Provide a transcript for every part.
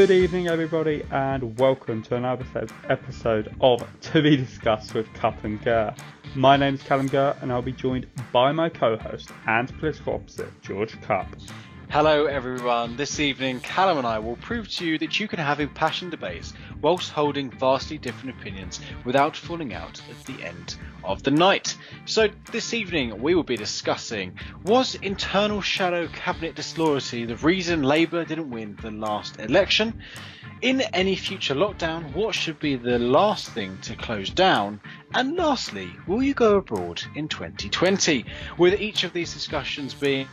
Good evening, everybody, and welcome to another episode of To Be Discussed with Cup and Gurr. My name is Callum Gurr, and I'll be joined by my co-host and political opposite, George Cup. Hello, everyone. This evening, Callum and I will prove to you that you can have impassioned debates whilst holding vastly different opinions without falling out at the end of the night. So, this evening, we will be discussing was internal shadow cabinet disloyalty the reason Labour didn't win the last election? In any future lockdown, what should be the last thing to close down? And lastly, will you go abroad in 2020? With each of these discussions being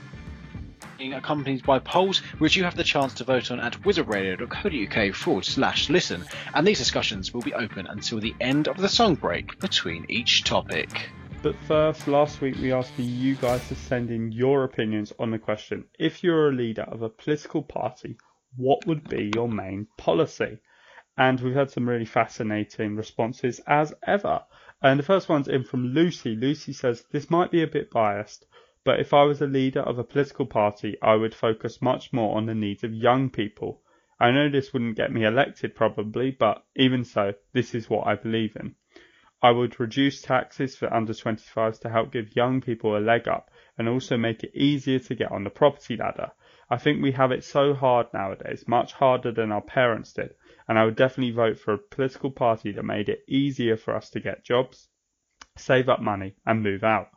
accompanied by polls, which you have the chance to vote on at wizardradio.co.uk forward slash listen. And these discussions will be open until the end of the song break between each topic. But first, last week we asked for you guys to send in your opinions on the question if you're a leader of a political party, what would be your main policy? And we've had some really fascinating responses as ever. And the first one's in from Lucy. Lucy says, This might be a bit biased, but if I was a leader of a political party, I would focus much more on the needs of young people. I know this wouldn't get me elected probably, but even so, this is what I believe in. I would reduce taxes for under 25s to help give young people a leg up and also make it easier to get on the property ladder. I think we have it so hard nowadays, much harder than our parents did, and I would definitely vote for a political party that made it easier for us to get jobs, save up money, and move out.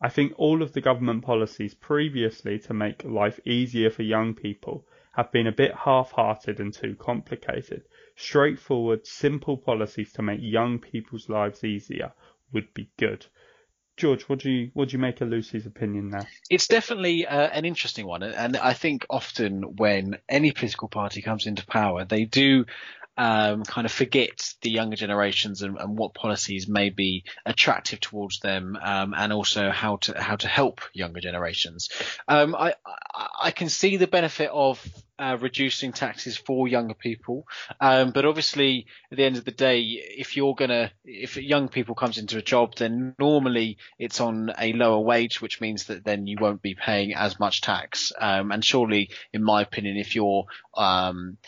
I think all of the government policies previously to make life easier for young people have been a bit half-hearted and too complicated. Straightforward, simple policies to make young people's lives easier would be good. George, what do you what do you make of Lucy's opinion there? It's definitely uh, an interesting one, and I think often when any political party comes into power, they do um, kind of forget the younger generations and, and, what policies may be attractive towards them, um, and also how to how to help younger generations. Um, I, I can see the benefit of uh, reducing taxes for younger people, um, but obviously at the end of the day, if you're gonna if young people comes into a job, then normally it's on a lower wage, which means that then you won't be paying as much tax. Um, and surely, in my opinion, if you're um,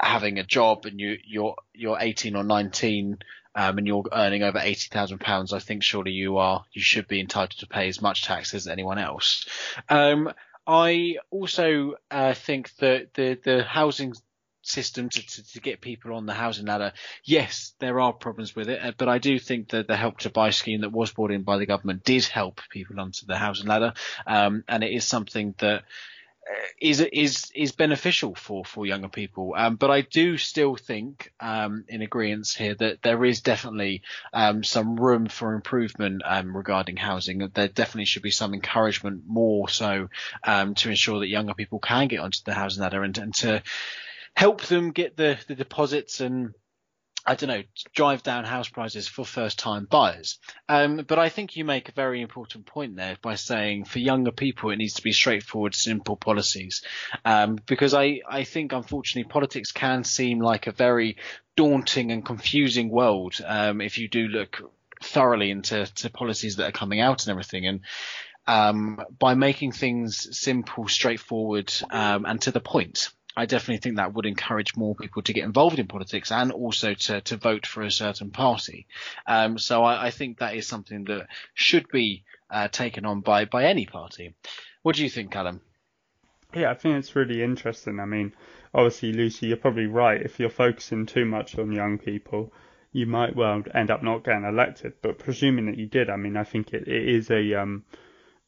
having a job and you you're you're 18 or 19 um, and you're earning over 80,000 pounds, I think surely you are you should be entitled to pay as much tax as anyone else. Um, I also uh, think that the the housing system to, to, to, get people on the housing ladder. Yes, there are problems with it, uh, but I do think that the help to buy scheme that was brought in by the government did help people onto the housing ladder, um, and it is something that is is is beneficial for for younger people. Um, but I do still think, um, in agreement here, that there is definitely um, some room for improvement um, regarding housing. There definitely should be some encouragement, more so, um, to ensure that younger people can get onto the housing ladder and, and to help them get the the deposits and I don't know, drive down house prices for first time buyers. Um, but I think you make a very important point there by saying for younger people, it needs to be straightforward, simple policies. Um, because I, I think unfortunately politics can seem like a very daunting and confusing world. Um, if you do look thoroughly into to policies that are coming out and everything. And um, by making things simple, straightforward, um, and to the point. I definitely think that would encourage more people to get involved in politics and also to, to vote for a certain party. Um, so I, I, think that is something that should be uh, taken on by, by any party. What do you think, Callum? Yeah, I think it's really interesting. I mean, obviously, Lucy, you're probably right. If you're focusing too much on young people, you might well end up not getting elected. But presuming that you did, I mean, I think it, it is a um,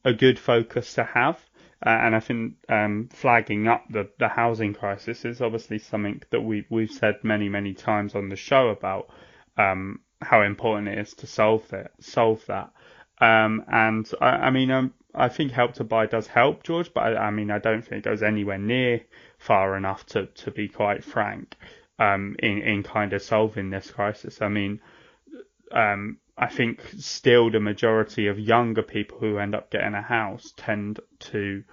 a good focus to have. Uh, and I think um, flagging up the, the housing crisis is obviously something that we we've said many many times on the show about um, how important it is to solve it solve that. Um, and I, I mean um, I think Help to Buy does help George, but I, I, mean I don't think it goes anywhere near far enough to to be quite frank um, in in kind of solving this crisis. I mean. Um, I think still the majority of younger people who end up getting a house tend to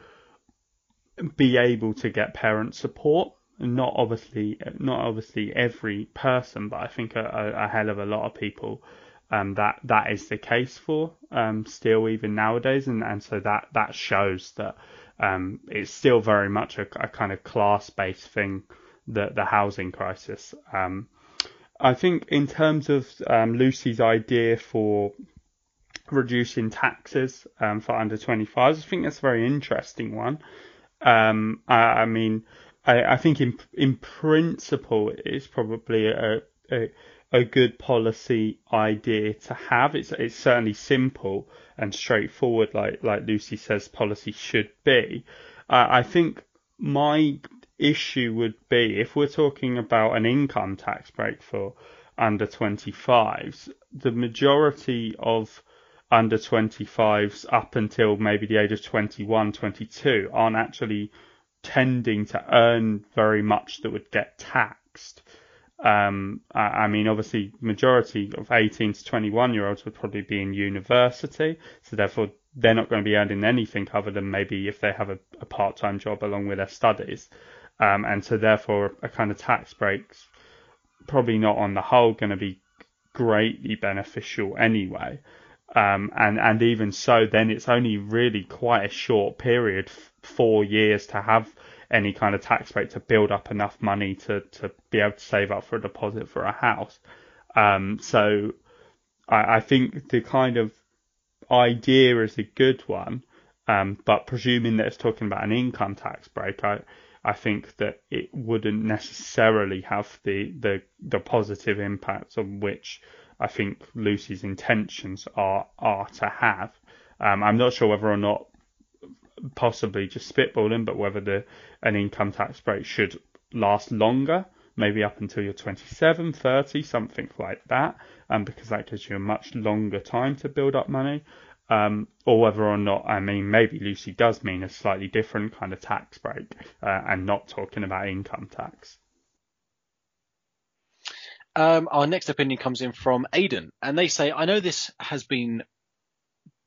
be able to get parent support. Not obviously, not obviously every person, but I think a, a hell of a lot of people um, that that is the case for um, still even nowadays, and, and so that that shows that um, it's still very much a, a kind of class based thing, the the housing crisis. Um, I think in terms of um, Lucy's idea for reducing taxes um, for under 25s, I think that's a very interesting one. Um, I, I, mean, I, I, think in in principle it's probably a, a, a good policy idea to have. It's it's certainly simple and straightforward, like like Lucy says, policy should be. Uh, I think my issue would be if we're talking about an income tax break for under 25s, the majority of under 25s up until maybe the age of 21, 22 aren't actually tending to earn very much that would get taxed. Um, I, I, mean, obviously, majority of 18 to 21 year olds would probably be in university, so therefore they're not going to be earning anything other than maybe if they have a, a part time job along with their studies. Um, and so therefore a kind of tax break's probably not on the whole going to be greatly beneficial anyway. Um, and and even so, then it's only really quite a short period, four years, to have any kind of tax break to build up enough money to to be able to save up for a deposit for a house. Um, so I, I think the kind of idea is a good one, um, but presuming that it's talking about an income tax break, I I think that it wouldn't necessarily have the, the, the positive impacts on which I think Lucy's intentions are are to have. Um, I'm not sure whether or not possibly just spitballing, but whether the an income tax break should last longer, maybe up until you're 27, 30, something like that, um, because that gives you a much longer time to build up money um, or whether or not, I mean, maybe Lucy does mean a slightly different kind of tax break uh, and not talking about income tax. Um, our next opinion comes in from Aidan, and they say, I know this has been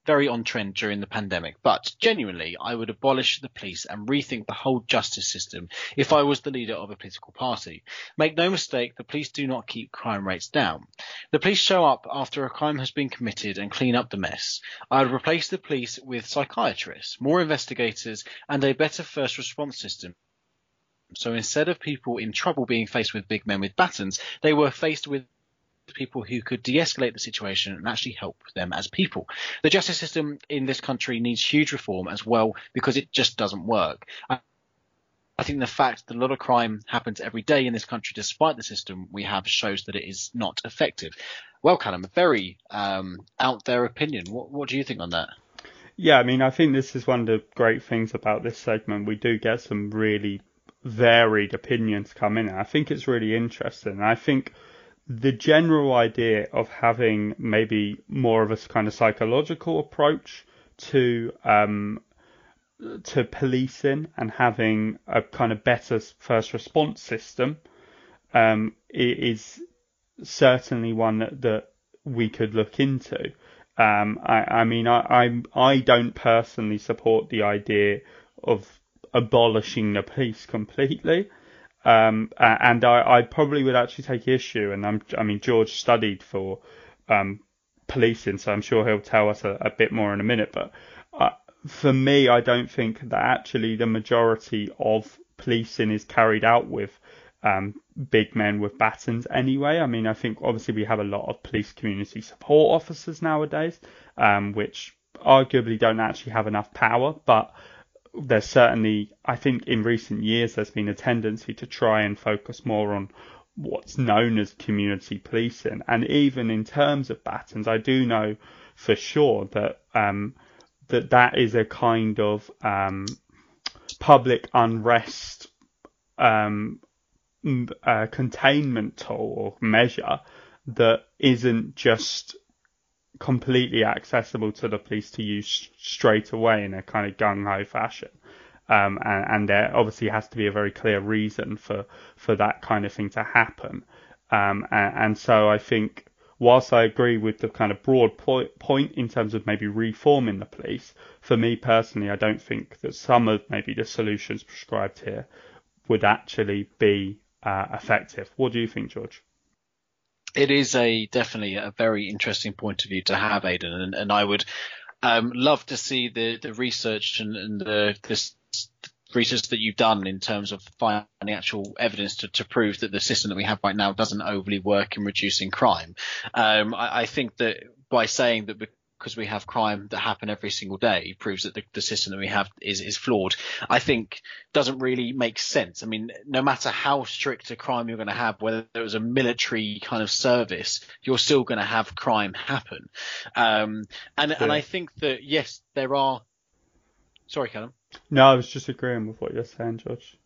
very on trend during the pandemic, but genuinely, I would abolish the police and rethink the whole justice system if I was the leader of a political party. Make no mistake, the police do not keep crime rates down. The police show up after a crime has been committed and clean up the mess. I would replace the police with psychiatrists, more investigators, and a better first response system so instead of people in trouble being faced with big men with batons, they were faced with people who could de-escalate the situation and actually help them as people. The justice system in this country needs huge reform as well because it just doesn't work. I, think the fact that a lot of crime happens every day in this country, despite the system we have, shows that it is not effective. Well, Callum, a very um, out there opinion. What, what do you think on that? Yeah, I mean, I think this is one of the great things about this segment. We do get some really varied opinions come in. I think it's really interesting. I think the general idea of having maybe more of a kind of psychological approach to um, to policing and having a kind of better first response system um, is certainly one that, that we could look into. Um, I, I, mean, I, I, I don't personally support the idea of abolishing the police completely. Um, and I, I, probably would actually take issue, and I'm, i mean, George studied for um, policing, so I'm sure he'll tell us a, a bit more in a minute. But uh, for me, I don't think that actually the majority of policing is carried out with um, big men with batons anyway. I mean, I think obviously we have a lot of police community support officers nowadays, um, which arguably don't actually have enough power, but there's certainly, I think in recent years, there's been a tendency to try and focus more on what's known as community policing. And even in terms of batons, I do know for sure that um, that that is a kind of um, public unrest um, uh, containment tool or measure that isn't just completely accessible to the police to use straight away in a kind of gung ho fashion. Um, and, and, there obviously has to be a very clear reason for, for that kind of thing to happen. Um, and, and, so I think, whilst I agree with the kind of broad po- point in terms of maybe reforming the police, for me personally, I don't think that some of maybe the solutions prescribed here would actually be uh, effective. What do you think, George? It is a definitely a very interesting point of view to have, Aidan, and, and I would um, love to see the the research and, and the this research that you've done in terms of finding actual evidence to, to prove that the system that we have right now doesn't overly work in reducing crime. Um, I, I, think that by saying that because we have crime that happen every single day proves that the, the, system that we have is, is flawed. I think doesn't really make sense. I mean, no matter how strict a crime you're going to have, whether it was a military kind of service, you're still going to have crime happen. Um, and, yeah. and I think that yes, there are. Sorry, Callum. No, I was just agreeing with what you're saying, George.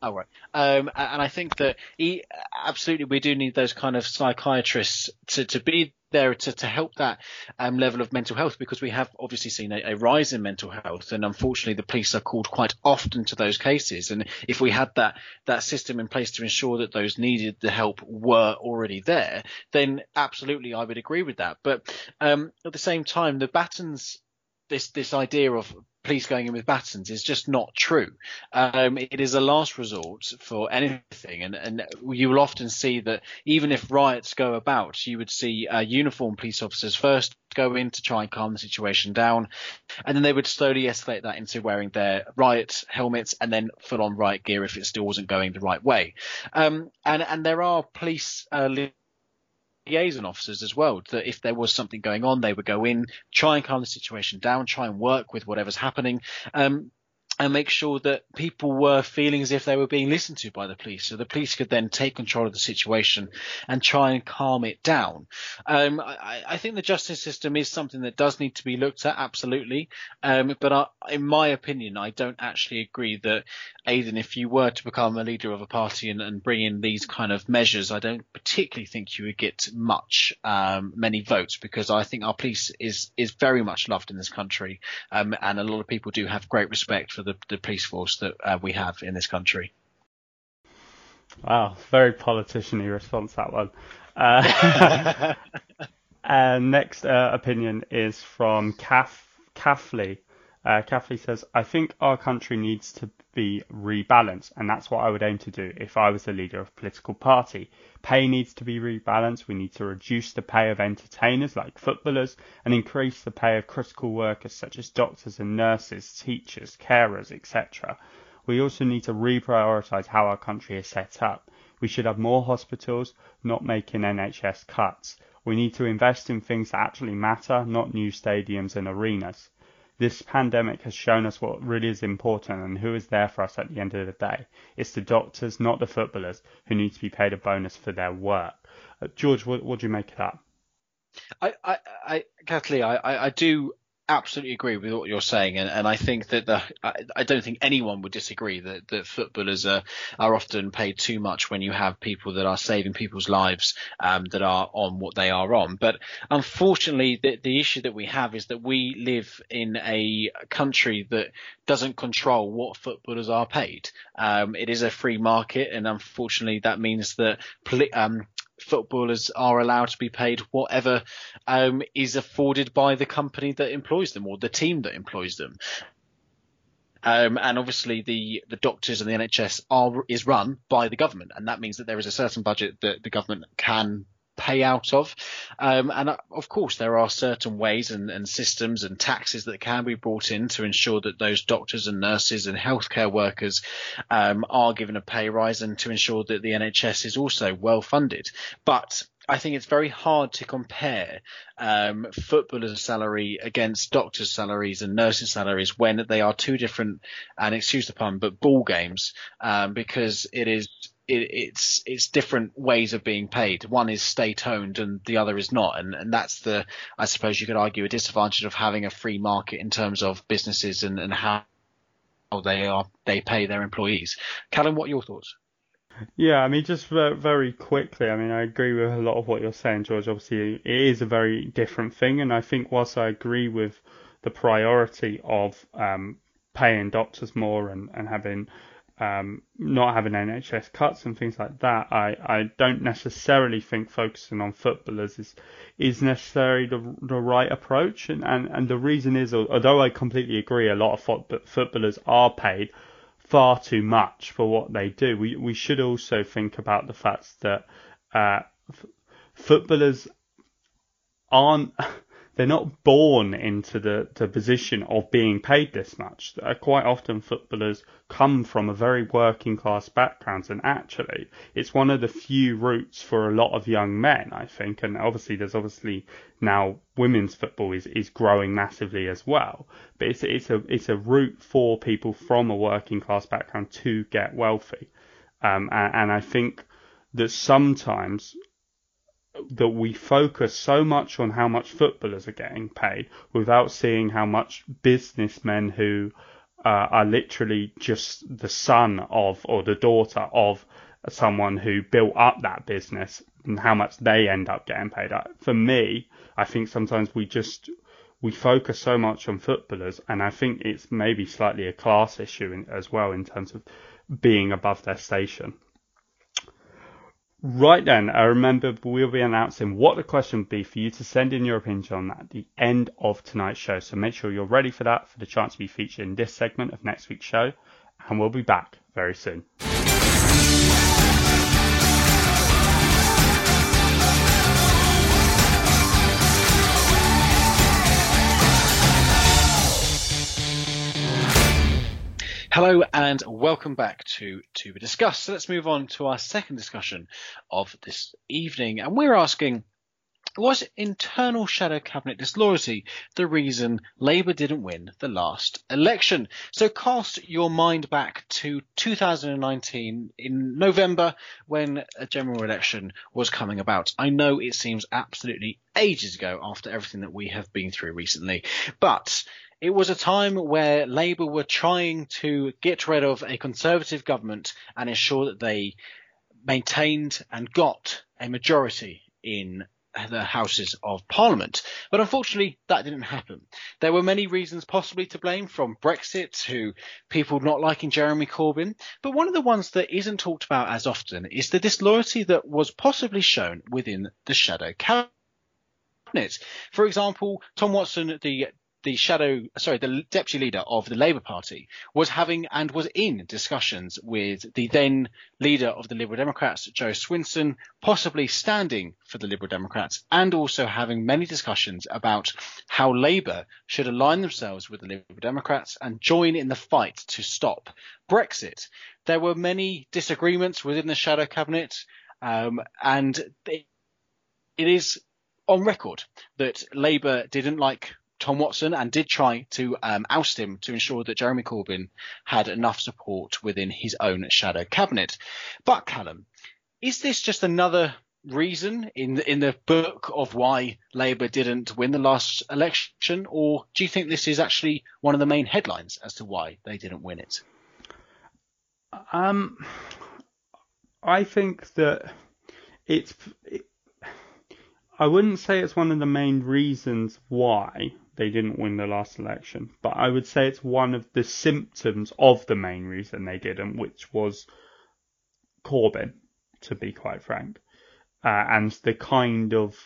Oh right, um, and I think that he, absolutely we do need those kind of psychiatrists to, to be there to, to help that um, level of mental health because we have obviously seen a, a, rise in mental health and unfortunately the police are called quite often to those cases. And if we had that that system in place to ensure that those needed the help were already there then absolutely I would agree with that. But um, at the same time the batons this this idea of police going in with batons is just not true. Um, it is a last resort for anything, and, and you will often see that even if riots go about, you would see uh, uniformed police officers first go in to try and calm the situation down, and then they would slowly escalate that into wearing their riot helmets and then full on riot gear if it still wasn't going the right way. Um, and and there are police uh, liaison officers as well. That if there was something going on, they would go in, try and calm the situation down, try and work with whatever's happening. Um, and make sure that people were feeling as if they were being listened to by the police. So the police could then take control of the situation and try and calm it down. Um, I, I, think the justice system is something that does need to be looked at, absolutely. Um, but I, in my opinion, I don't actually agree that, Aidan, if you were to become a leader of a party and, and bring in these kind of measures, I don't particularly think you would get much, um, many votes because I think our police is, is very much loved in this country. Um, and a lot of people do have great respect for the, the police force that uh, we have in this country. Wow, very politician-y response that one. Uh, and next uh, opinion is from Kath Kathleen. Uh, Kathleen says, I think our country needs to be rebalanced, and that's what I would aim to do if I was the leader of a political party. Pay needs to be rebalanced. We need to reduce the pay of entertainers like footballers and increase the pay of critical workers such as doctors and nurses, teachers, carers, etc. We also need to reprioritise how our country is set up. We should have more hospitals, not making NHS cuts. We need to invest in things that actually matter, not new stadiums and arenas this pandemic has shown us what really is important and who is there for us at the end of the day. It's the doctors, not the footballers, who need to be paid a bonus for their work. Uh, George, what, what do you make of that? I, I, I Kathleen, I, I do absolutely agree with what you're saying, and, and I think that the I, I, don't think anyone would disagree that, that footballers are, are often paid too much when you have people that are saving people's lives um, that are on what they are on. But unfortunately, the, the issue that we have is that we live in a country that doesn't control what footballers are paid. Um, it is a free market, and unfortunately, that means that um, footballers are allowed to be paid whatever um, is afforded by the company that employs them or the team that employs them. Um, and obviously the, the doctors and the NHS are is run by the government, and that means that there is a certain budget that the government can pay out of. Um, and uh, of course, there are certain ways and, and, systems and taxes that can be brought in to ensure that those doctors and nurses and healthcare workers um, are given a pay rise and to ensure that the NHS is also well funded. But I think it's very hard to compare um, footballers' salary against doctors' salaries and nurses' salaries when they are two different, and excuse the pun, but ball games, um, because it is it, it's it's different ways of being paid. One is state owned and the other is not, and and that's the I suppose you could argue a disadvantage of having a free market in terms of businesses and and how they are they pay their employees. Callum, what are your thoughts? Yeah, I mean, just very quickly, I mean, I agree with a lot of what you're saying, George. Obviously, it is a very different thing, and I think whilst I agree with the priority of um, paying doctors more and, and having um, not having NHS cuts and things like that, I, I don't necessarily think focusing on footballers is is necessarily the, the right approach. And, and, and the reason is, although I completely agree, a lot of footballers are paid far too much for what they do. We we should also think about the fact that uh, f- footballers aren't they're not born into the, the position of being paid this much. Uh, quite often footballers come from a very working class backgrounds and actually it's one of the few routes for a lot of young men, I think. And obviously there's obviously now women's football is, is growing massively as well. But it's, it's a, it's a route for people from a working class background to get wealthy. Um, and, and I think that sometimes that we focus so much on how much footballers are getting paid without seeing how much businessmen who uh, are literally just the son of or the daughter of someone who built up that business and how much they end up getting paid. Uh, for me, I think sometimes we just we focus so much on footballers, and I think it's maybe slightly a class issue in, as well in terms of being above their station. Right then, I remember we'll be announcing what the question would be for you to send in your opinion on at the end of tonight's show. So make sure you're ready for that for the chance to be featured in this segment of next week's show. And we'll be back very soon. Hello and welcome back to To Be Discussed. So let's move on to our second discussion of this evening. And we're asking, was internal shadow cabinet disloyalty the reason Labour didn't win the last election? So cast your mind back to 2019 in November when a general election was coming about. I know it seems absolutely ages ago after everything that we have been through recently, but it was a time where Labour were trying to get rid of a Conservative government and ensure that they maintained and got a majority in the Houses of Parliament. But unfortunately, that didn't happen. There were many reasons possibly to blame, from Brexit to people not liking Jeremy Corbyn. But one of the ones that isn't talked about as often is the disloyalty that was possibly shown within the shadow cabinet. For example, Tom Watson, the the shadow, sorry, the deputy leader of the Labour Party was having and was in discussions with the then leader of the Liberal Democrats, Jo Swinson, possibly standing for the Liberal Democrats, and also having many discussions about how Labour should align themselves with the Liberal Democrats and join in the fight to stop Brexit. There were many disagreements within the shadow cabinet, um, and it is on record that Labour didn't like Tom Watson and did try to um, oust him to ensure that Jeremy Corbyn had enough support within his own shadow cabinet. But Callum, is this just another reason in the, in the book of why Labour didn't win the last election, or do you think this is actually one of the main headlines as to why they didn't win it? Um, I think that it's. It, I wouldn't say it's one of the main reasons why they didn't win the last election. But I would say it's one of the symptoms of the main reason they didn't, which was Corbyn, to be quite frank, uh, and the kind of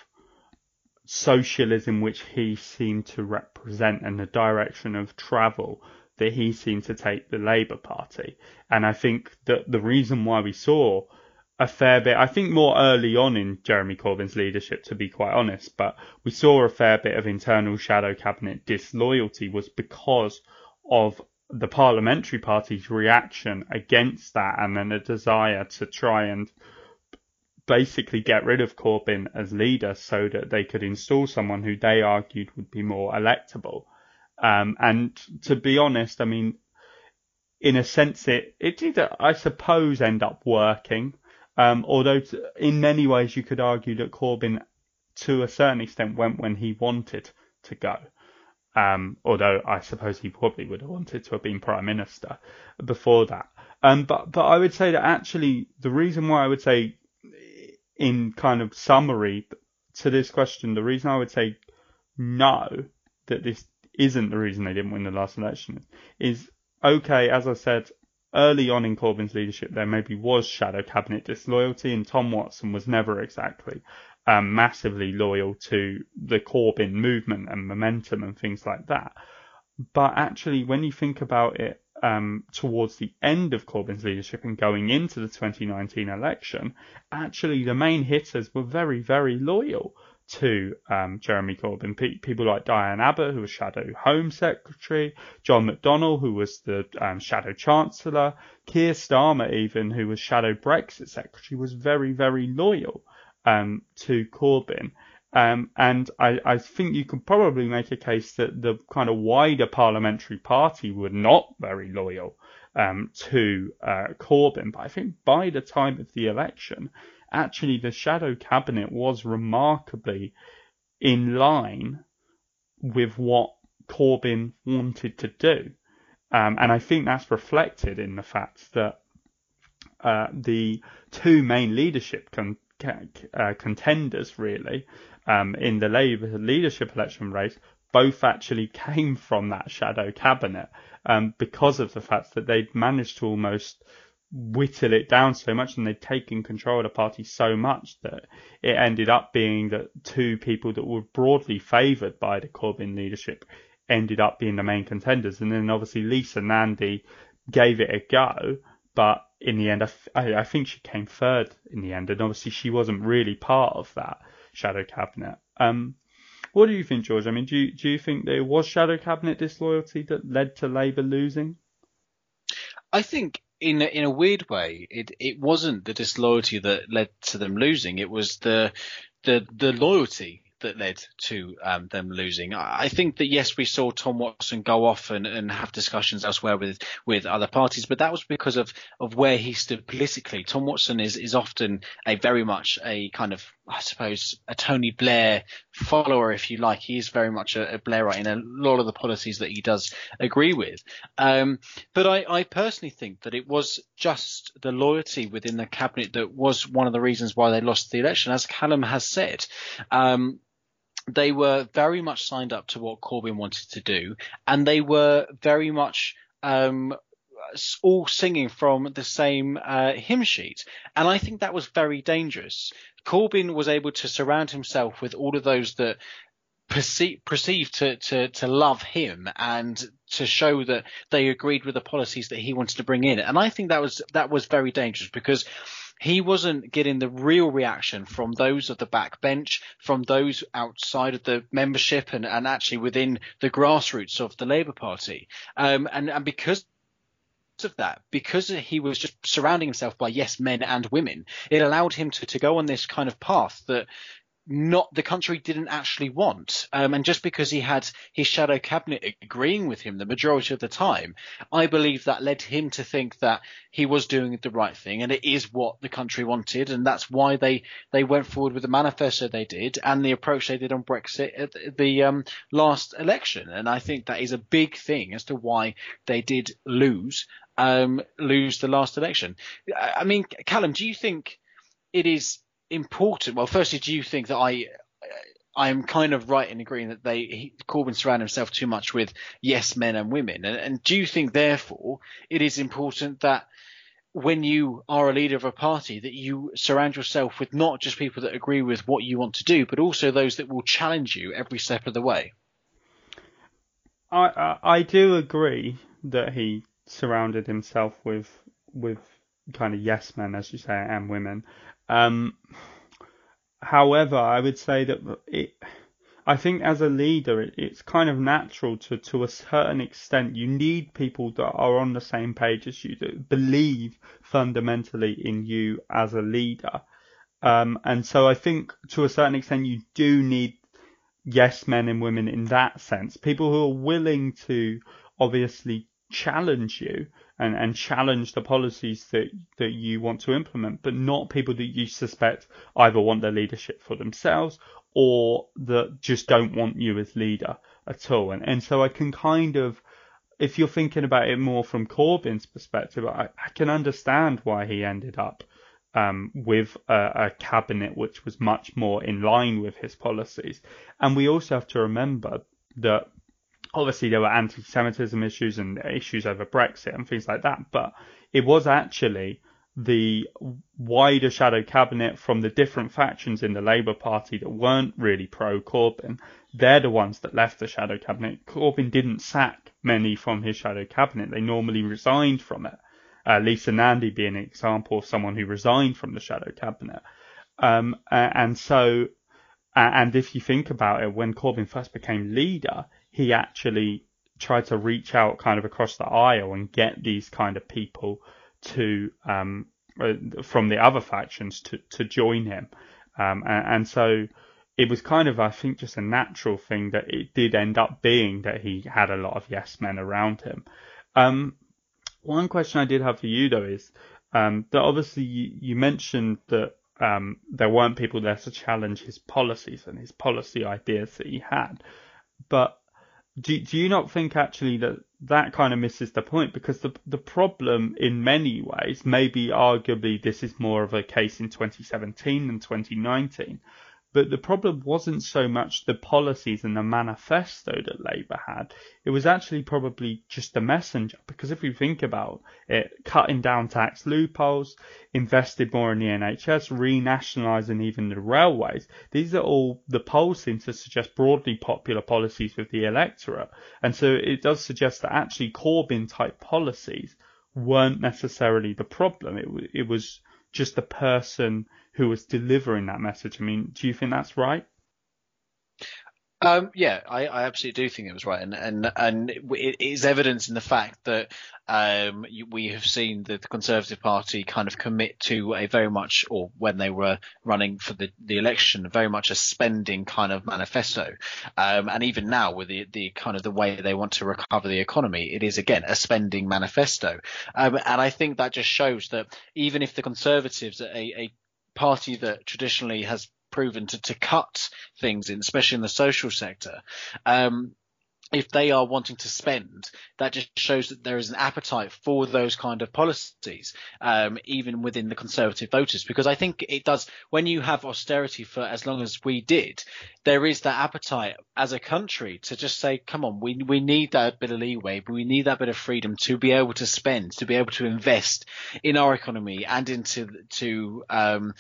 socialism which he seemed to represent and the direction of travel that he seemed to take the Labour Party. And I think that the reason why we saw a fair bit. I think more early on in Jeremy Corbyn's leadership, to be quite honest, but we saw a fair bit of internal shadow cabinet disloyalty was because of the parliamentary party's reaction against that and then a desire to try and basically get rid of Corbyn as leader so that they could install someone who they argued would be more electable. Um, and to be honest, I mean, in a sense, it, it did, I suppose, end up working. Um, although in many ways you could argue that Corbyn, to a certain extent, went when he wanted to go. Um, although I suppose he probably would have wanted to have been prime minister before that. Um, but but I would say that actually the reason why I would say, in kind of summary to this question, the reason I would say no that this isn't the reason they didn't win the last election is okay. As I said early on in Corbyn's leadership, there maybe was shadow cabinet disloyalty, and Tom Watson was never exactly um, massively loyal to the Corbyn movement and momentum and things like that. But actually, when you think about it um, towards the end of Corbyn's leadership and going into the 2019 election, actually the main hitters were very, very loyal to um, Jeremy Corbyn. People like Diane Abbott, who was Shadow Home Secretary, John McDonnell, who was the um, Shadow Chancellor, Keir Starmer, even, who was Shadow Brexit Secretary, was very, very loyal um, to Corbyn. Um, and I, I, think you could probably make a case that the kind of wider parliamentary party were not very loyal um, to uh, Corbyn. But I think by the time of the election, actually the shadow cabinet was remarkably in line with what Corbyn wanted to do. Um, and I think that's reflected in the fact that uh, the two main leadership con- uh, contenders really um, in the Labour leadership election race both actually came from that shadow cabinet um, because of the fact that they'd managed to almost whittle it down so much and they'd taken control of the party so much that it ended up being that two people that were broadly favoured by the Corbyn leadership ended up being the main contenders. And then obviously Lisa Nandy gave it a go, but in the end, I, I, think she came third in the end, and obviously she wasn't really part of that shadow cabinet. Um, what do you think, George? I mean, do you, do you think there was shadow cabinet disloyalty that led to Labour losing? I think in in a weird way, it it wasn't the disloyalty that led to them losing. It was the the the loyalty that led to um, them losing. I think that yes, we saw Tom Watson go off and, and have discussions elsewhere with with other parties, but that was because of of where he stood politically. Tom Watson is is often a very much a kind of I suppose a Tony Blair follower, if you like. He is very much a, a Blairite in a lot of the policies that he does agree with. Um, but I, I personally think that it was just the loyalty within the cabinet that was one of the reasons why they lost the election, as Callum has said. Um, they were very much signed up to what Corbyn wanted to do, and they were very much um, all singing from the same uh, hymn sheet. And I think that was very dangerous. Corbyn was able to surround himself with all of those that perceive, perceive to, to, to love him and to show that they agreed with the policies that he wanted to bring in. And I think that was that was very dangerous because he wasn't getting the real reaction from those of the backbench, from those outside of the membership and, and actually within the grassroots of the Labour Party. Um, and, and because of that, because he was just surrounding himself by yes men and women, it allowed him to, to go on this kind of path that not the country didn't actually want. Um, and just because he had his shadow cabinet agreeing with him the majority of the time, I believe that led him to think that he was doing the right thing and it is what the country wanted. And that's why they, they went forward with the manifesto they did and the approach they did on Brexit at the um, last election. And I think that is a big thing as to why they did lose, um, lose the last election. I mean, Callum, do you think it is important. Well, firstly, do you think that I I am kind of right in agreeing that they he, Corbyn surrounded himself too much with yes men and women, and, and do you think therefore it is important that when you are a leader of a party that you surround yourself with not just people that agree with what you want to do, but also those that will challenge you every step of the way? I I, I do agree that he surrounded himself with with kind of yes men, as you say, and women. Um, however, I would say that it, I think as a leader, it, it's kind of natural to, to a certain extent. You need people that are on the same page as you, do, believe fundamentally in you as a leader. Um, and so I think to a certain extent, you do need yes men and women in that sense. People who are willing to obviously challenge you and, and challenge the policies that, that you want to implement, but not people that you suspect either want their leadership for themselves or that just don't want you as leader at all. And, and so I can kind of, if you're thinking about it more from Corbyn's perspective, I, I can understand why he ended up um, with a, a, cabinet which was much more in line with his policies. And we also have to remember that obviously there were anti-Semitism issues and issues over Brexit and things like that, but it was actually the wider shadow cabinet from the different factions in the Labour Party that weren't really pro Corbyn. They're the ones that left the shadow cabinet. Corbyn didn't sack many from his shadow cabinet. They normally resigned from it. Uh, Lisa Nandy being an example of someone who resigned from the shadow cabinet. Um, and so, and if you think about it, when Corbyn first became leader, he actually tried to reach out kind of across the aisle and get these kind of people to um, uh, from the other factions to to join him, um, and, and, so it was kind of I think just a natural thing that it did end up being that he had a lot of yes men around him. Um, one question I did have for you though is um, that obviously you, you mentioned that um, there weren't people there to challenge his policies and his policy ideas that he had, but do, do you not think actually that that kind of misses the point? Because the the problem in many ways maybe arguably this is more of a case in 2017 than 2019 but the problem wasn't so much the policies and the manifesto that Labour had. It was actually probably just the messenger. Because if you think about it, cutting down tax loopholes, invested more in the NHS, renationalising even the railways, these are all, the polls seem to suggest broadly popular policies with the electorate. And so it does suggest that actually Corbyn type policies weren't necessarily the problem. It, it was just the person who was delivering that message. I mean, do you think that's right? Um, yeah, I, I, absolutely do think it was right, and and and it is evidence in the fact that um, we have seen the Conservative Party kind of commit to a very much, or when they were running for the, the election, very much a spending kind of manifesto, um, and even now with the the kind of the way they want to recover the economy, it is again a spending manifesto, um, and I think that just shows that even if the Conservatives, a, a party that traditionally has proven to, to cut things in, especially in the social sector, um, if they are wanting to spend, that just shows that there is an appetite for those kind of policies, um, even within the conservative voters. Because I think it does, when you have austerity for as long as we did, there is that appetite as a country to just say, come on, we, we need that bit of leeway, we need that bit of freedom to be able to spend, to be able to invest in our economy and into, to, um,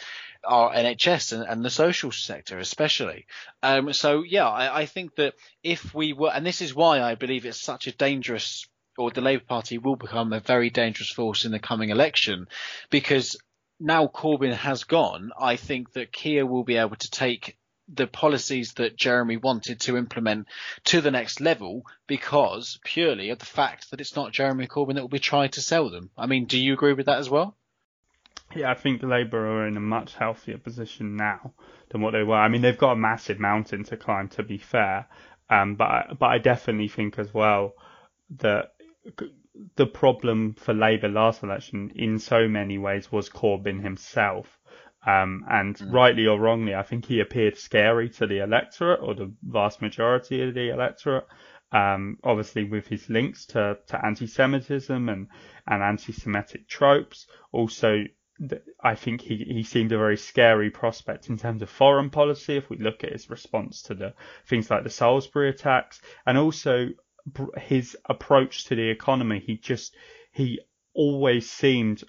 our NHS and, and the social sector, especially. Um, so yeah, I, I think that if we were, and this is why I believe it's such a dangerous or the Labour Party will become a very dangerous force in the coming election because now Corbyn has gone, I think that Keir will be able to take the policies that Jeremy wanted to implement to the next level because purely of the fact that it's not Jeremy Corbyn that will be trying to sell them. I mean, do you agree with that as well? Yeah, I think Labour are in a much healthier position now than what they were. I mean, they've got a massive mountain to climb, to be fair. Um, but I, but I definitely think as well that the problem for Labour last election, in so many ways, was Corbyn himself. Um, and mm. rightly or wrongly, I think he appeared scary to the electorate or the vast majority of the electorate. Um, obviously with his links to, to anti-Semitism and, and anti-Semitic tropes. Also, I think he, he seemed a very scary prospect in terms of foreign policy. If we look at his response to the things like the Salisbury attacks and also his approach to the economy, he just, he always seemed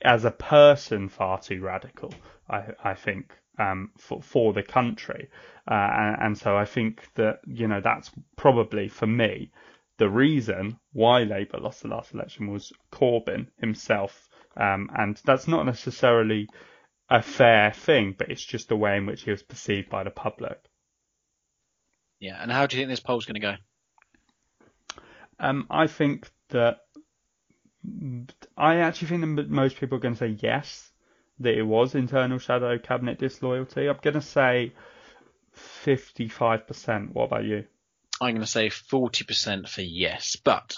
as a person far too radical, I, I think, um, for, for the country. Uh, and, and so I think that, you know, that's probably for me the reason why Labour lost the last election was Corbyn himself Um, and that's not necessarily a fair thing, but it's just the way in which he was perceived by the public. Yeah, and how do you think this poll's going to go? Um, I think that I actually think that most people are going to say yes, that it was internal shadow cabinet disloyalty. I'm going to say 55%. What about you? I'm going to say 40% for yes, but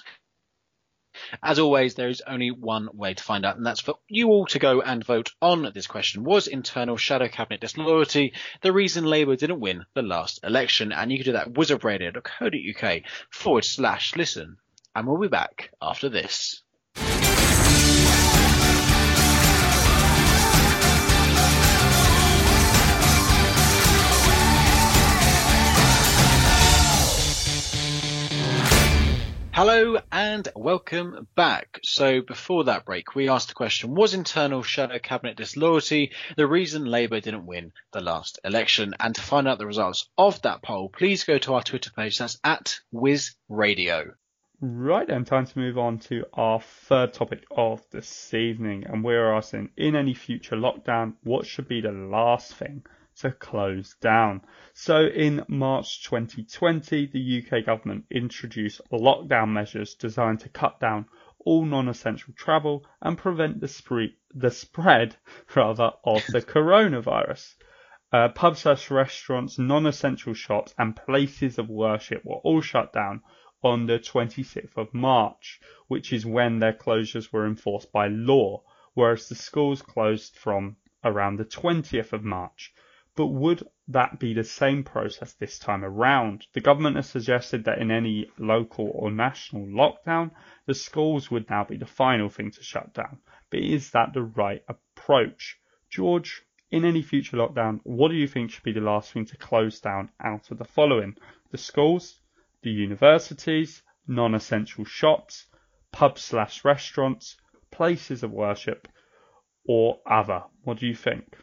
as always, there is only one way to find out, and that's for you all to go and vote on this question. Was internal shadow cabinet disloyalty the reason Labour didn't win the last election? And you can do that at wizardradio.co.uk forward slash listen. And we'll be back after this. Hello and welcome back. So before that break, we asked the question, was internal shadow cabinet disloyalty the reason Labour didn't win the last election? And to find out the results of that poll, please go to our Twitter page. That's at Wiz Radio. Right then, time to move on to our third topic of this evening. And we're asking, in any future lockdown, what should be the last thing to close down. So in March 2020, the UK government introduced lockdown measures designed to cut down all non-essential travel and prevent the, spree- the spread rather of the coronavirus. Uh, pubs slash restaurants, non-essential shops and places of worship were all shut down on the 26th of March, which is when their closures were enforced by law, whereas the schools closed from around the 20th of March. But would that be the same process this time around? The government has suggested that in any local or national lockdown, the schools would now be the final thing to shut down. But is that the right approach? George, in any future lockdown, what do you think should be the last thing to close down out of the following? The schools, the universities, non-essential shops, pubs slash restaurants, places of worship, or other? What do you think?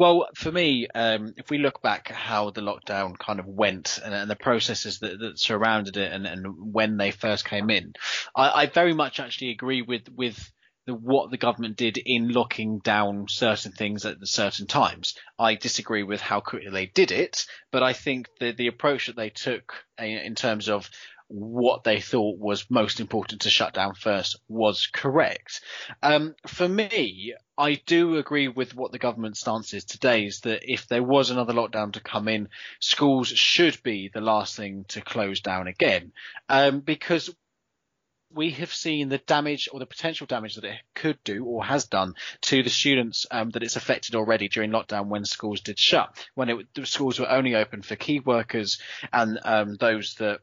Well, for me, um, if we look back at how the lockdown kind of went and, and the processes that, that, surrounded it and, and, when they first came in, I, I very much actually agree with with the, what the government did in locking down certain things at certain times. I disagree with how quickly they did it, but I think the the approach that they took uh, in terms of what they thought was most important to shut down first was correct. Um, for me, I do agree with what the government stance is today is that if there was another lockdown to come in, schools should be the last thing to close down again. Um, because we have seen the damage or the potential damage that it could do or has done to the students um, that it's affected already during lockdown when schools did shut, when it, the schools were only open for key workers and um, those that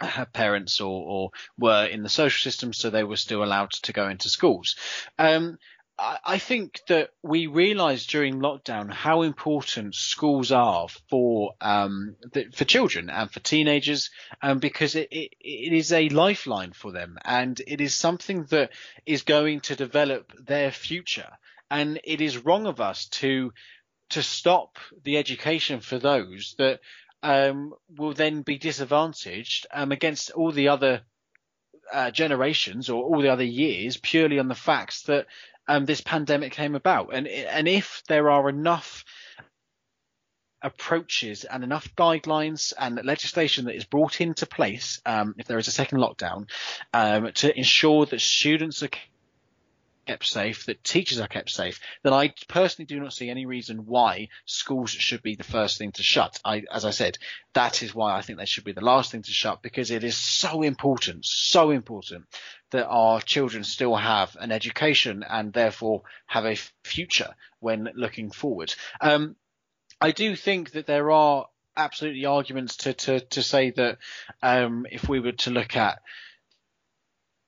had parents or, or, were in the social system, so they were still allowed to go into schools. Um, I, think that we realised during lockdown how important schools are for um, the, for children and for teenagers, um, because it, it, it is a lifeline for them, and it is something that is going to develop their future. And it is wrong of us to to stop the education for those that um, will then be disadvantaged um, against all the other uh, generations or all the other years purely on the facts that um, this pandemic came about. And and if there are enough approaches and enough guidelines and legislation that is brought into place, um, if there is a second lockdown, um, to ensure that students are kept safe, that teachers are kept safe, then I personally do not see any reason why schools should be the first thing to shut. I, as I said, that is why I think they should be the last thing to shut because it is so important, so important that our children still have an education and therefore have a future when looking forward. Um, I do think that there are absolutely arguments to, to, to say that um, if we were to look at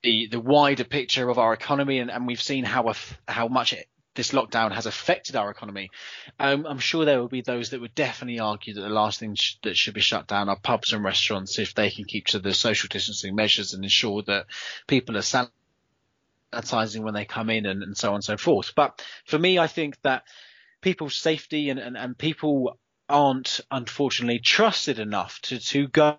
the the wider picture of our economy, and, and we've seen how how much it, this lockdown has affected our economy. Um, I'm sure there will be those that would definitely argue that the last thing sh- that should be shut down are pubs and restaurants if they can keep to the social distancing measures and ensure that people are sanitizing when they come in and, and so on and so forth. But for me, I think that people's safety and, and, and people aren't unfortunately trusted enough to, to go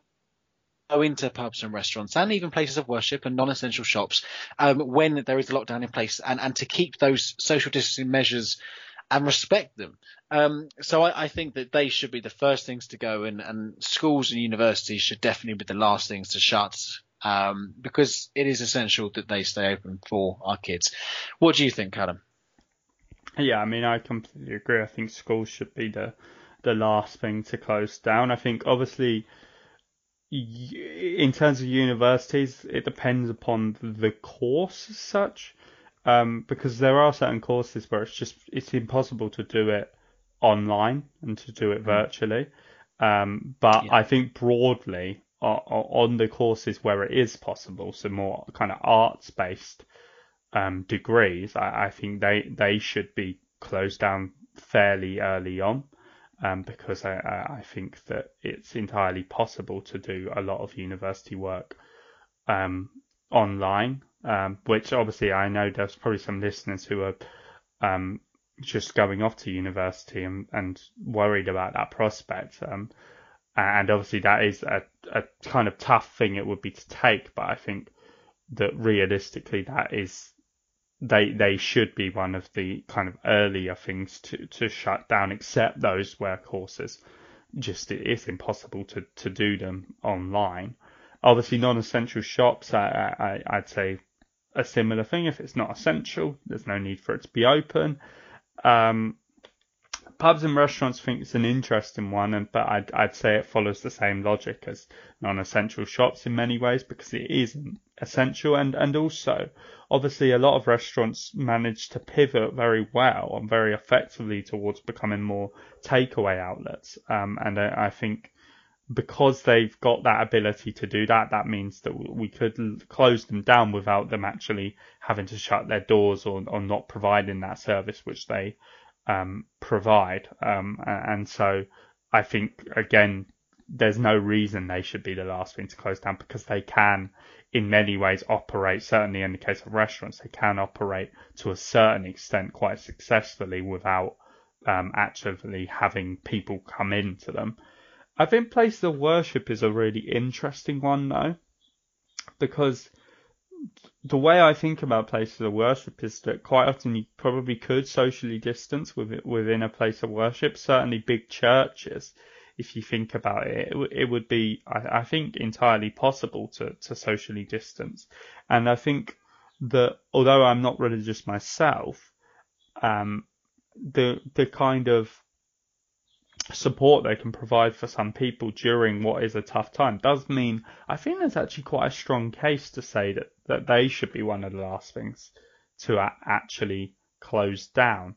into pubs and restaurants and even places of worship and non-essential shops um, when there is a lockdown in place and, and to keep those social distancing measures and respect them. Um, so I, I, think that they should be the first things to go and, and schools and universities should definitely be the last things to shut um, because it is essential that they stay open for our kids. What do you think, Adam? Yeah, I mean, I completely agree. I think schools should be the the last thing to close down. I think obviously in terms of universities, it depends upon the course as such, um, because there are certain courses where it's just it's impossible to do it online and to do it mm. virtually. Um, but yeah. I think broadly on the courses where it is possible, so more kind of arts based um, degrees, I, I think they they should be closed down fairly early on um, because I, I think that it's entirely possible to do a lot of university work um, online, um, which obviously I know there's probably some listeners who are um, just going off to university and, and worried about that prospect. Um, and obviously that is a, a kind of tough thing it would be to take, but I think that realistically that is they they should be one of the kind of earlier things to, to shut down, except those where courses just it is impossible to, to do them online. Obviously, non-essential shops, I, I I'd say a similar thing. If it's not essential, there's no need for it to be open. Um, pubs and restaurants think it's an interesting one, and but I'd I'd say it follows the same logic as non-essential shops in many ways because it isn't essential, and and also obviously a lot of restaurants manage to pivot very well and very effectively towards becoming more takeaway outlets, um, and I, I think because they've got that ability to do that, that means that we could close them down without them actually having to shut their doors or, or not providing that service which they um, provide. Um, and so I think again, there's no reason they should be the last thing to close down because they can, in many ways, operate. Certainly, in the case of restaurants, they can operate to a certain extent quite successfully without um, actually having people come into them. I think places of worship is a really interesting one though, because the way I think about places of worship is that quite often you probably could socially distance within a place of worship. Certainly, big churches, if you think about it, it, it would be, I, I, think, entirely possible to, to socially distance. And I think that although I'm not religious myself, um, the the kind of support they can provide for some people during what is a tough time does mean I think there's actually quite a strong case to say that, that they should be one of the last things to actually close down.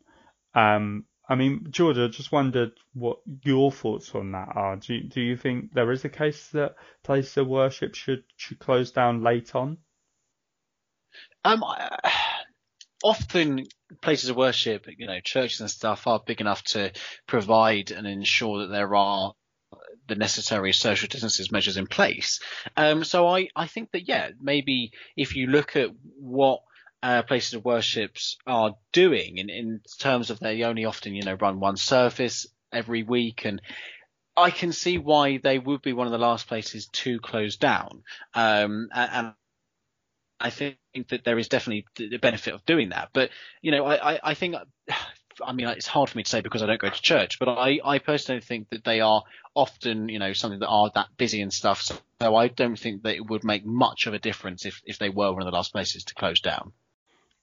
Um, I mean, George, I just wondered what your thoughts on that are. Do do you think there is a case that places of worship should should close down late on? Um, often places of worship, you know, churches and stuff are big enough to provide and ensure that there are the necessary social distances measures in place. Um, so I, I think that, yeah, maybe if you look at what uh, places of worships are doing in, in terms of they only often, you know, run one service every week and I can see why they would be one of the last places to close down. Um, and, I think that there is definitely the benefit of doing that. But you know, I, I, I think. I mean, it's hard for me to say because I don't go to church, but I, I personally think that they are often, you know, something that are that busy and stuff. So, so I don't think that it would make much of a difference if, if they were one of the last places to close down.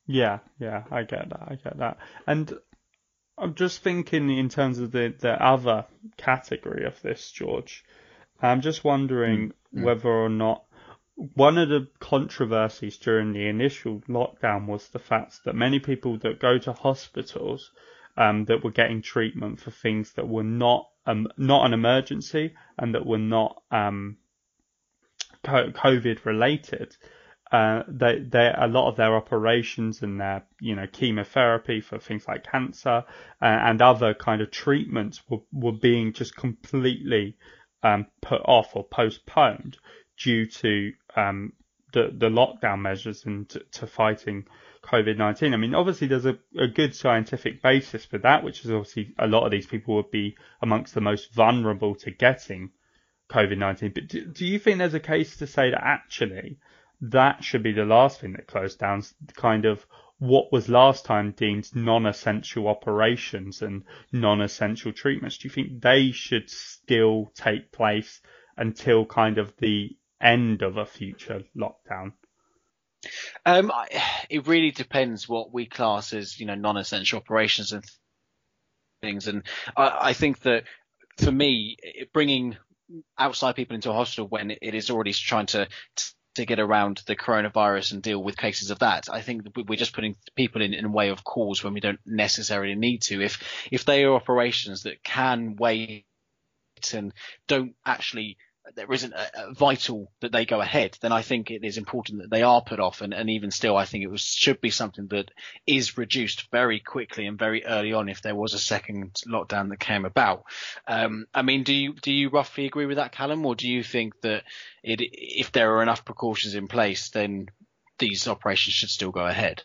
Yeah, yeah, I get that. I get that. And I'm just thinking in terms of the, the other category of this, George. I'm just wondering mm-hmm. whether or not one of the controversies during the initial lockdown was the fact that many people that go to hospitals um, that were getting treatment for things that were not um, not an emergency and that were not um, COVID related. Uh, they, they, a lot of their operations and their, you know, chemotherapy for things like cancer uh, and other kind of treatments were, were being just completely um, put off or postponed due to um, the the lockdown measures and to, to fighting COVID nineteen. I mean, obviously there's a, a good scientific basis for that, which is obviously a lot of these people would be amongst the most vulnerable to getting COVID 19. But do, do you think there's a case to say that actually that should be the last thing that closed down, kind of what was last time deemed non-essential operations and non-essential treatments? Do you think they should still take place until kind of the end of a future lockdown? Um, it really depends what we class as, you know, non-essential operations and things. And I, I think that for me, bringing outside people into a hospital when it is already trying to to get around the coronavirus and deal with cases of that. I think we're just putting people in, in a way of cause when we don't necessarily need to. If if they are operations that can wait and don't actually there isn't a, a vital that they go ahead, then I think it is important that they are put off. And, and even still, I think it was, should be something that is reduced very quickly and very early on if there was a second lockdown that came about. Um, I mean, do you do you roughly agree with that, Callum, or do you think that it, if there are enough precautions in place, then these operations should still go ahead?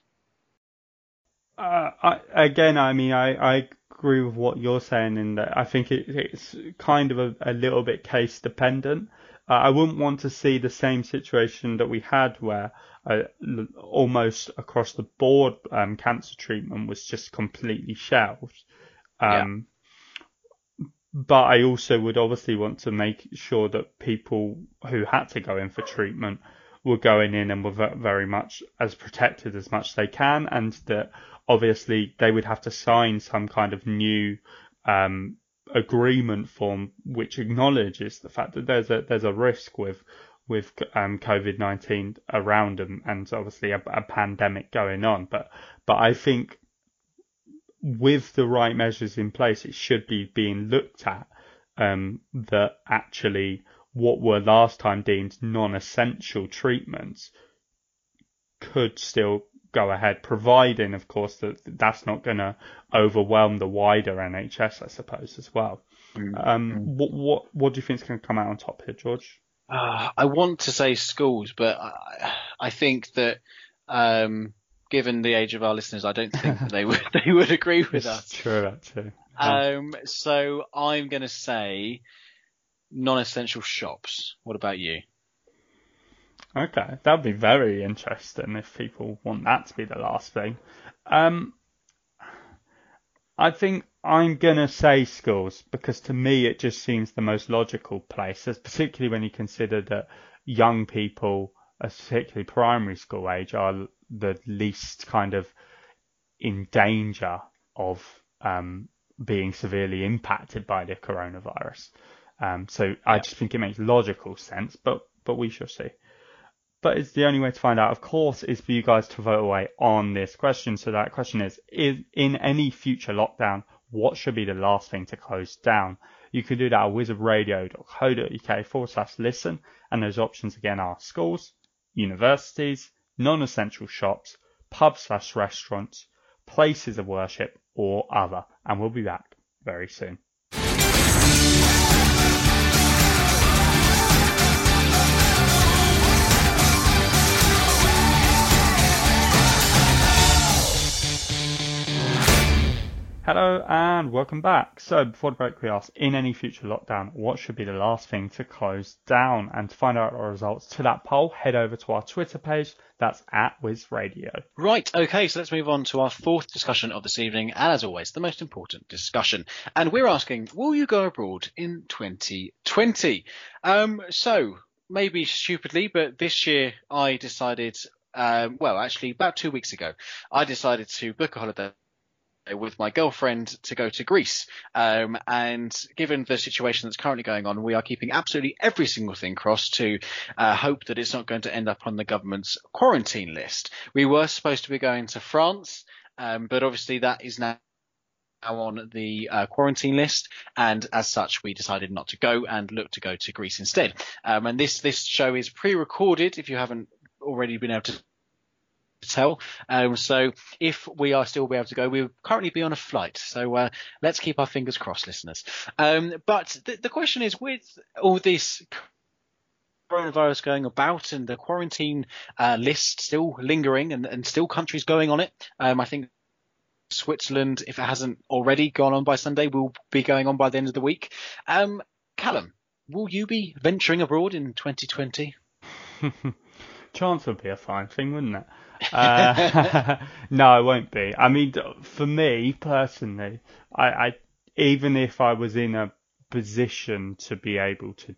Uh, I, again, I mean, I, I agree with what you're saying in that I think it, it's kind of a, a, little bit case dependent. Uh, I wouldn't want to see the same situation that we had where uh, almost across the board um, cancer treatment was just completely shelved. Um, yeah. But I also would obviously want to make sure that people who had to go in for treatment were going in and were very much as protected as much as they can, and that obviously they would have to sign some kind of new um, agreement form which acknowledges the fact that there's a there's a risk with with um, COVID nineteen around them and obviously a, a, pandemic going on. But but I think with the right measures in place, it should be being looked at um, that actually what were last time deemed non-essential treatments could still go ahead, providing, of course, that that's not going to overwhelm the wider NHS, I suppose, as well. Mm. Um, what what what do you think is going to come out on top here, George? Uh, I want to say schools, but I, I think that um, given the age of our listeners, I don't think they would they would agree with us. True, actually. Um, so I'm going to say non-essential shops. What about you? Okay, that'd be very interesting if people want that to be the last thing. Um, I think I'm gonna say schools because to me it just seems the most logical place, particularly when you consider that young people, particularly primary school age, are the least kind of in danger of um, being severely impacted by the coronavirus. Um, so I just think it makes logical sense, but but we shall see but it's the only way to find out, of course, is for you guys to vote away on this question. So that question is, is in any future lockdown, what should be the last thing to close down? You can do that at wizardradio.co.uk forward slash listen. And those options again are schools, universities, non-essential shops, pubs slash restaurants, places of worship, or other. And we'll be back very soon. Hello and welcome back. So before the break we asked, in any future lockdown, what should be the last thing to close down? And to find out our results to that poll, head over to our Twitter page. That's at Wiz Radio. Right, okay, so let's move on to our fourth discussion of this evening, and as always, the most important discussion. And we're asking, will you go abroad in 2020? Um, so, maybe stupidly, but this year I decided um, well, actually, about two weeks ago, I decided to book a holiday with my girlfriend to go to Greece. Um, and given the situation that's currently going on, we are keeping absolutely every single thing crossed to uh, hope that it's not going to end up on the government's quarantine list. We were supposed to be going to France, um, but obviously that is now on the uh, quarantine list, and as such, we decided not to go and look to go to Greece instead. Um, and this this show is pre-recorded. If you haven't already been able to tell. Um, so if we are still be able to go, we'll currently be on a flight. So uh, let's keep our fingers crossed, listeners. Um, but the, the question is, with all this coronavirus going about and the quarantine uh, list still lingering and, and, still countries going on it, um, I think Switzerland, if it hasn't already gone on by Sunday, will be going on by the end of the week. Um, Callum, will you be venturing abroad in 2020? Chance would be a fine thing, wouldn't it? Uh, no, it won't be. I mean, for me personally, I, I even if I was in a position to be able to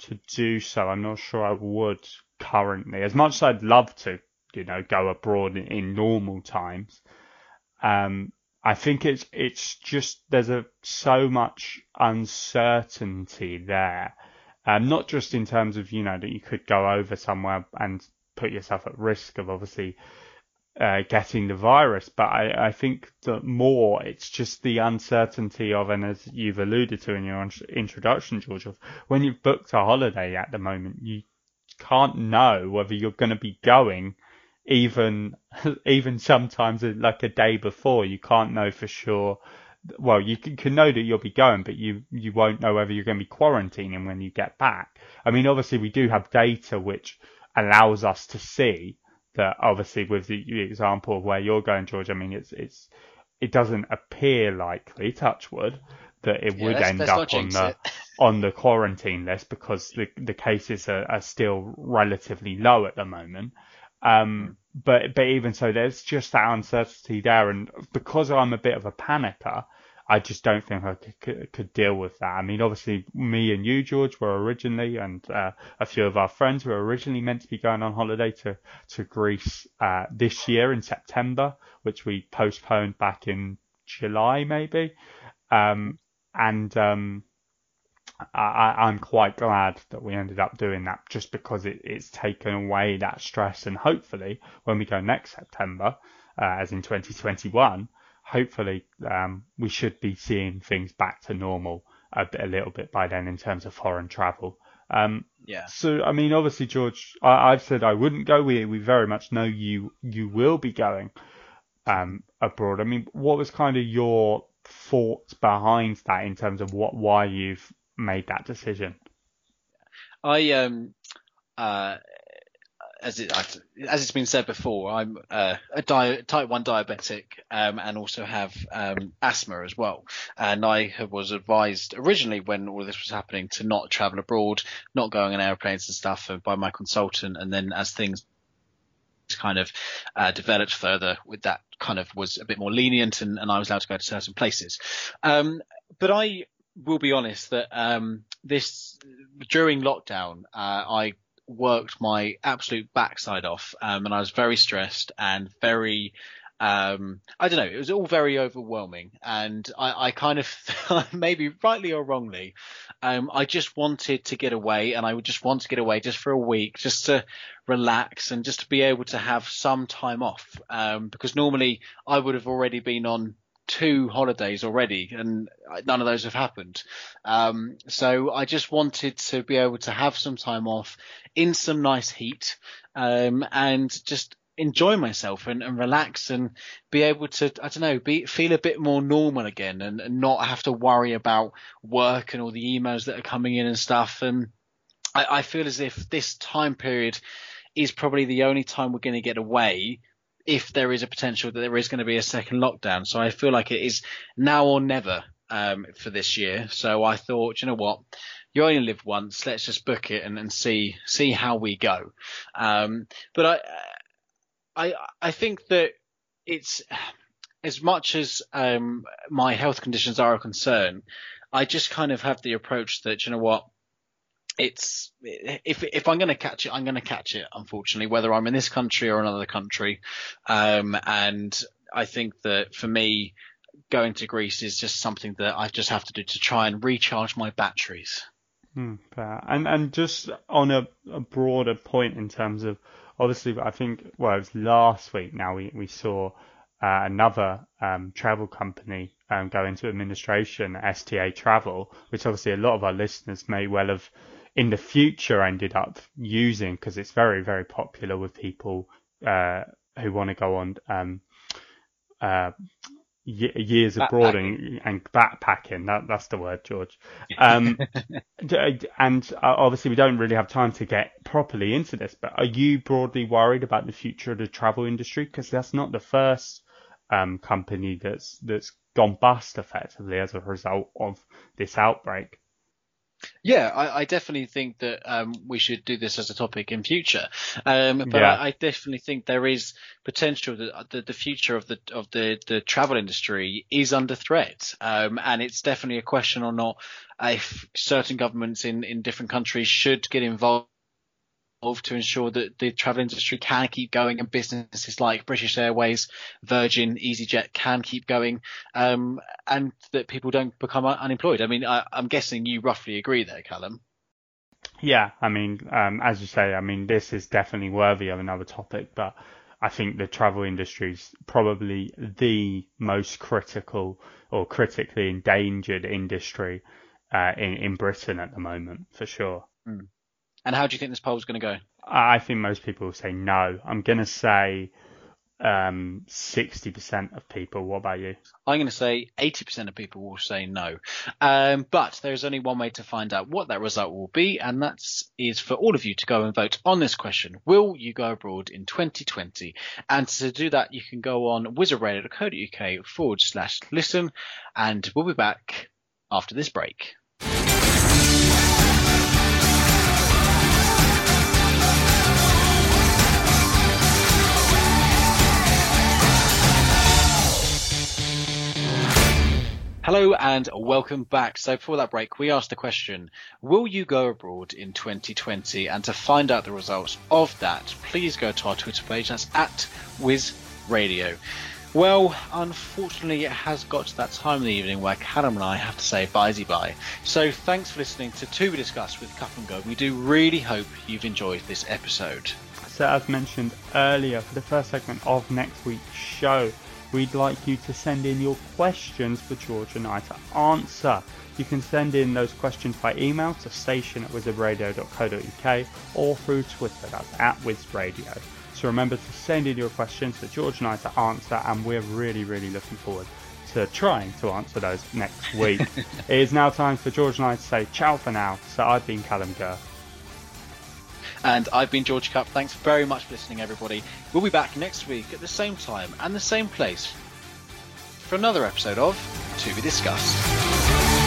to do so, I'm not sure I would currently. As much as I'd love to, you know, go abroad in, in normal times, um, I think it's it's just there's a so much uncertainty there, um, not just in terms of you know that you could go over somewhere and put yourself at risk of obviously uh, getting the virus, but I, I think that more it's just the uncertainty of, and as you've alluded to in your introduction, George, of when you've booked a holiday at the moment, you can't know whether you're going to be going even even sometimes like a day before. You can't know for sure well you can, can, know that you'll be going but you you won't know whether you're going to be quarantining when you get back. I mean obviously we do have data which allows us to see that obviously with the, example of where you're going george i mean it's it's it doesn't appear likely touch wood that it yeah, would end up on the on the quarantine list because the the cases are, are still relatively low at the moment. Um, but but even so, there's just that uncertainty there, and because I'm a bit of a panicker, I just don't think I could, could, deal with that. I mean, obviously, me and you, George, were originally, and uh, a few of our friends were originally meant to be going on holiday to to Greece uh, this year in September, which we postponed back in July, maybe. Um, and um, I, am quite glad that we ended up doing that just because it, it's taken away that stress and hopefully when we go next September, uh, as in 2021, hopefully um, we should be seeing things back to normal a, bit, a little bit by then in terms of foreign travel. Um, yeah. So I mean, obviously, George, I, have said I wouldn't go. We we very much know you you will be going um, abroad. I mean, what was kind of your thoughts behind that in terms of what why you've made that decision? I um uh as it as it's been said before, I'm uh, a di- type one diabetic um, and also have um, asthma as well. And I was advised originally when all this was happening to not travel abroad, not going on airplanes and stuff uh, by my consultant. And then as things kind of uh, developed further, with that kind of was a bit more lenient, and, and I was allowed to go to certain places. Um, but I will be honest that um, this during lockdown, uh, I worked my absolute backside off, um, and I was very stressed and very. Um, I don't know. It was all very overwhelming, and I, I kind of, maybe rightly or wrongly, um, I just wanted to get away, and I would just want to get away just for a week, just to relax and just to be able to have some time off. Um, because normally I would have already been on two holidays already, and none of those have happened. Um, so I just wanted to be able to have some time off in some nice heat, um, and just enjoy myself and, and, relax and be able to I don't know be feel a bit more normal again and, and, not have to worry about work and all the emails that are coming in and stuff and I, I feel as if this time period is probably the only time we're going to get away if there is a potential that there is going to be a second lockdown. So I feel like it is now or never um, for this year. So I thought, you know what, you only live once. Let's just book it and, and see see how we go. Um, but I I I think that it's as much as um, my health conditions are a concern. I just kind of have the approach that you know what it's if if I'm going to catch it, I'm going to catch it. Unfortunately, whether I'm in this country or another country, um, and I think that for me, going to Greece is just something that I just have to do to try and recharge my batteries. Hmm, and and just on a, a, broader point in terms of obviously, I think well, it was last week. Now we we saw uh, another um, travel company um, go into administration, STA Travel, which obviously a lot of our listeners may well have in the future ended up using because it's very very popular with people uh, who want to go on um, uh, years abroad and, and, backpacking. That that's the word, George. Um, and uh, obviously we don't really have time to get properly into this. But are you broadly worried about the future of the travel industry? Because that's not the first um, company that's that's gone bust effectively as a result of this outbreak. Yeah, I, I, definitely think that um, we should do this as a topic in future. Um, but yeah. I, I, definitely think there is potential that the, the, future of the of the, the travel industry is under threat, um, and it's definitely a question or not if certain governments in, in different countries should get involved to ensure that the travel industry can keep going and businesses like British Airways, Virgin, EasyJet can keep going, um, and that people don't become unemployed. I mean, I, am guessing you roughly agree there, Callum. Yeah, I mean, um, as you say, I mean, this is definitely worthy of another topic, but I think the travel industry is probably the most critical or critically endangered industry uh, in in Britain at the moment, for sure. Mm. And how do you think this poll is going to go? I think most people will say no. I'm going to say um, 60% of people. What about you? I'm going to say 80% of people will say no. Um, but there's only one way to find out what that result will be, and that is for all of you to go and vote on this question. Will you go abroad in 2020? And to do that, you can go on wizardradio.co.uk forward slash listen, and we'll be back after this break. Hello and welcome back. So before that break, we asked the question, will you go abroad in 2020? And to find out the results of that, please go to our Twitter page. That's at Wiz Radio. Well, unfortunately, it has got to that time of the evening where Callum and I have to say bye bye. So thanks for listening to To Be Discussed with Cup and Gurr. We do really hope you've enjoyed this episode. So as mentioned earlier, for the first segment of next week's show, we'd like you to send in your questions for George and I to answer. You can send in those questions by email to station at wizardradio.co.uk or through Twitter, that's at wizradio. So remember to send in your questions for George and I to answer, and we're really, really looking forward to trying to answer those next week. it is now time for George and I to say ciao for now. So I've been Callum Gurr. And I've been George Cup. Thanks very much for listening, everybody. We'll be back next week at the same time and the same place for another episode of To Be Discussed.